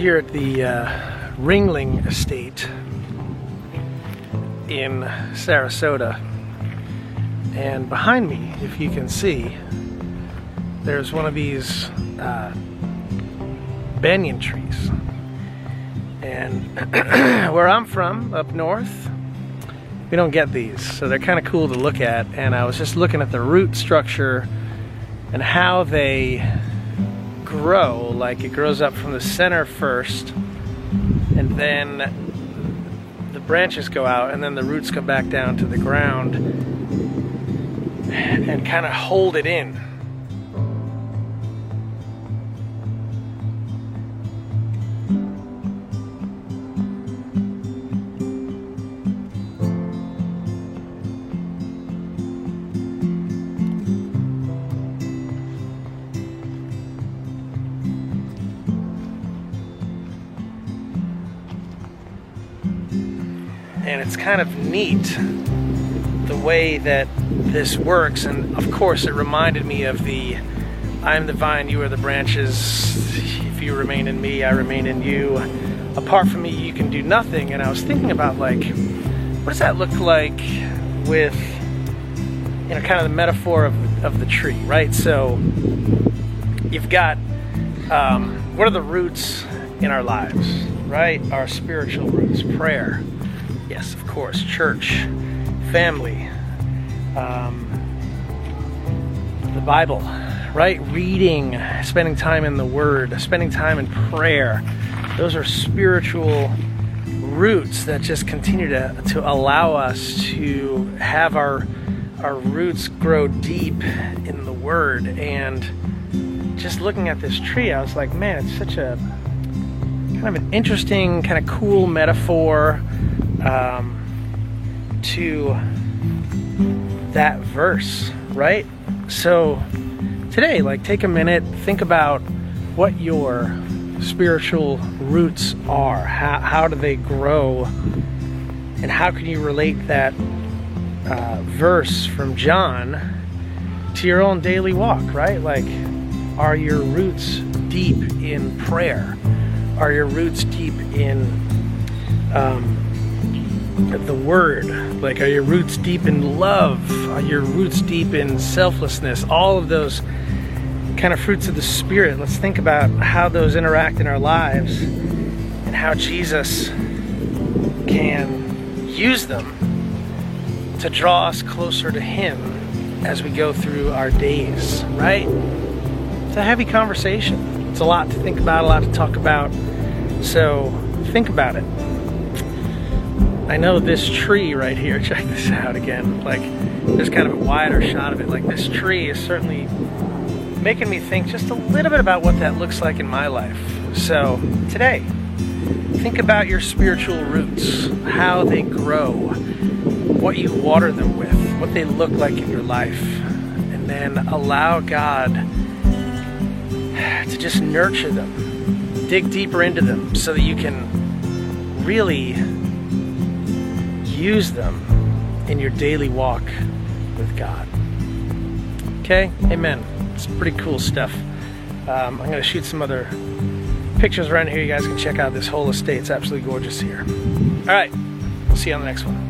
here at the uh, Ringling Estate in Sarasota. And behind me, if you can see, there's one of these uh, banyan trees. And where I'm from, up north, we don't get these. So they're kind of cool to look at. And I was just looking at the root structure and how they grow. Like it grows up from the center first, and then the branches go out, and then the roots come back down to the ground and kind of hold it in. And it's kind of neat the way that this works. And of course, it reminded me of the I'm the vine, you are the branches. If you remain in me, I remain in you. Apart from me, you can do nothing. And I was thinking about like, what does that look like with, you know, kind of the metaphor of, of the tree, right? So you've got, um, what are the roots in our lives, right? Our spiritual roots, prayer Yes, of course, church, family, um, the Bible, right? Reading, spending time in the Word, spending time in prayer. Those are spiritual roots that just continue to, to allow us to have our our roots grow deep in the Word. And just looking at this tree, I was like, man, it's such a kind of an interesting, kind of cool metaphor um, to that verse, right? So today, like, take a minute, think about what your spiritual roots are. How, how do they grow? And how can you relate that uh, verse from John to your own daily walk, right? Like, are your roots deep in prayer? Are your roots deep in um, the word? Like, are your roots deep in love? Are your roots deep in selflessness? All of those kind of fruits of the Spirit. Let's think about how those interact in our lives and how Jesus can use them to draw us closer to Him as we go through our days, right? It's a heavy conversation. It's a lot to think about, a lot to talk about. So think about it. I know this tree right here, check this out again, like there's kind of a wider shot of it. Like this tree is certainly making me think just a little bit about what that looks like in my life. So today, think about your spiritual roots, how they grow, what you water them with, what they look like in your life, and then allow God to just nurture them, dig deeper into them so that you can really use them in your daily walk with God. Okay? Amen. It's pretty cool stuff. Um, I'm going to shoot some other pictures around here. You guys can check out this whole estate. It's absolutely gorgeous here. All right. We'll see you on the next one.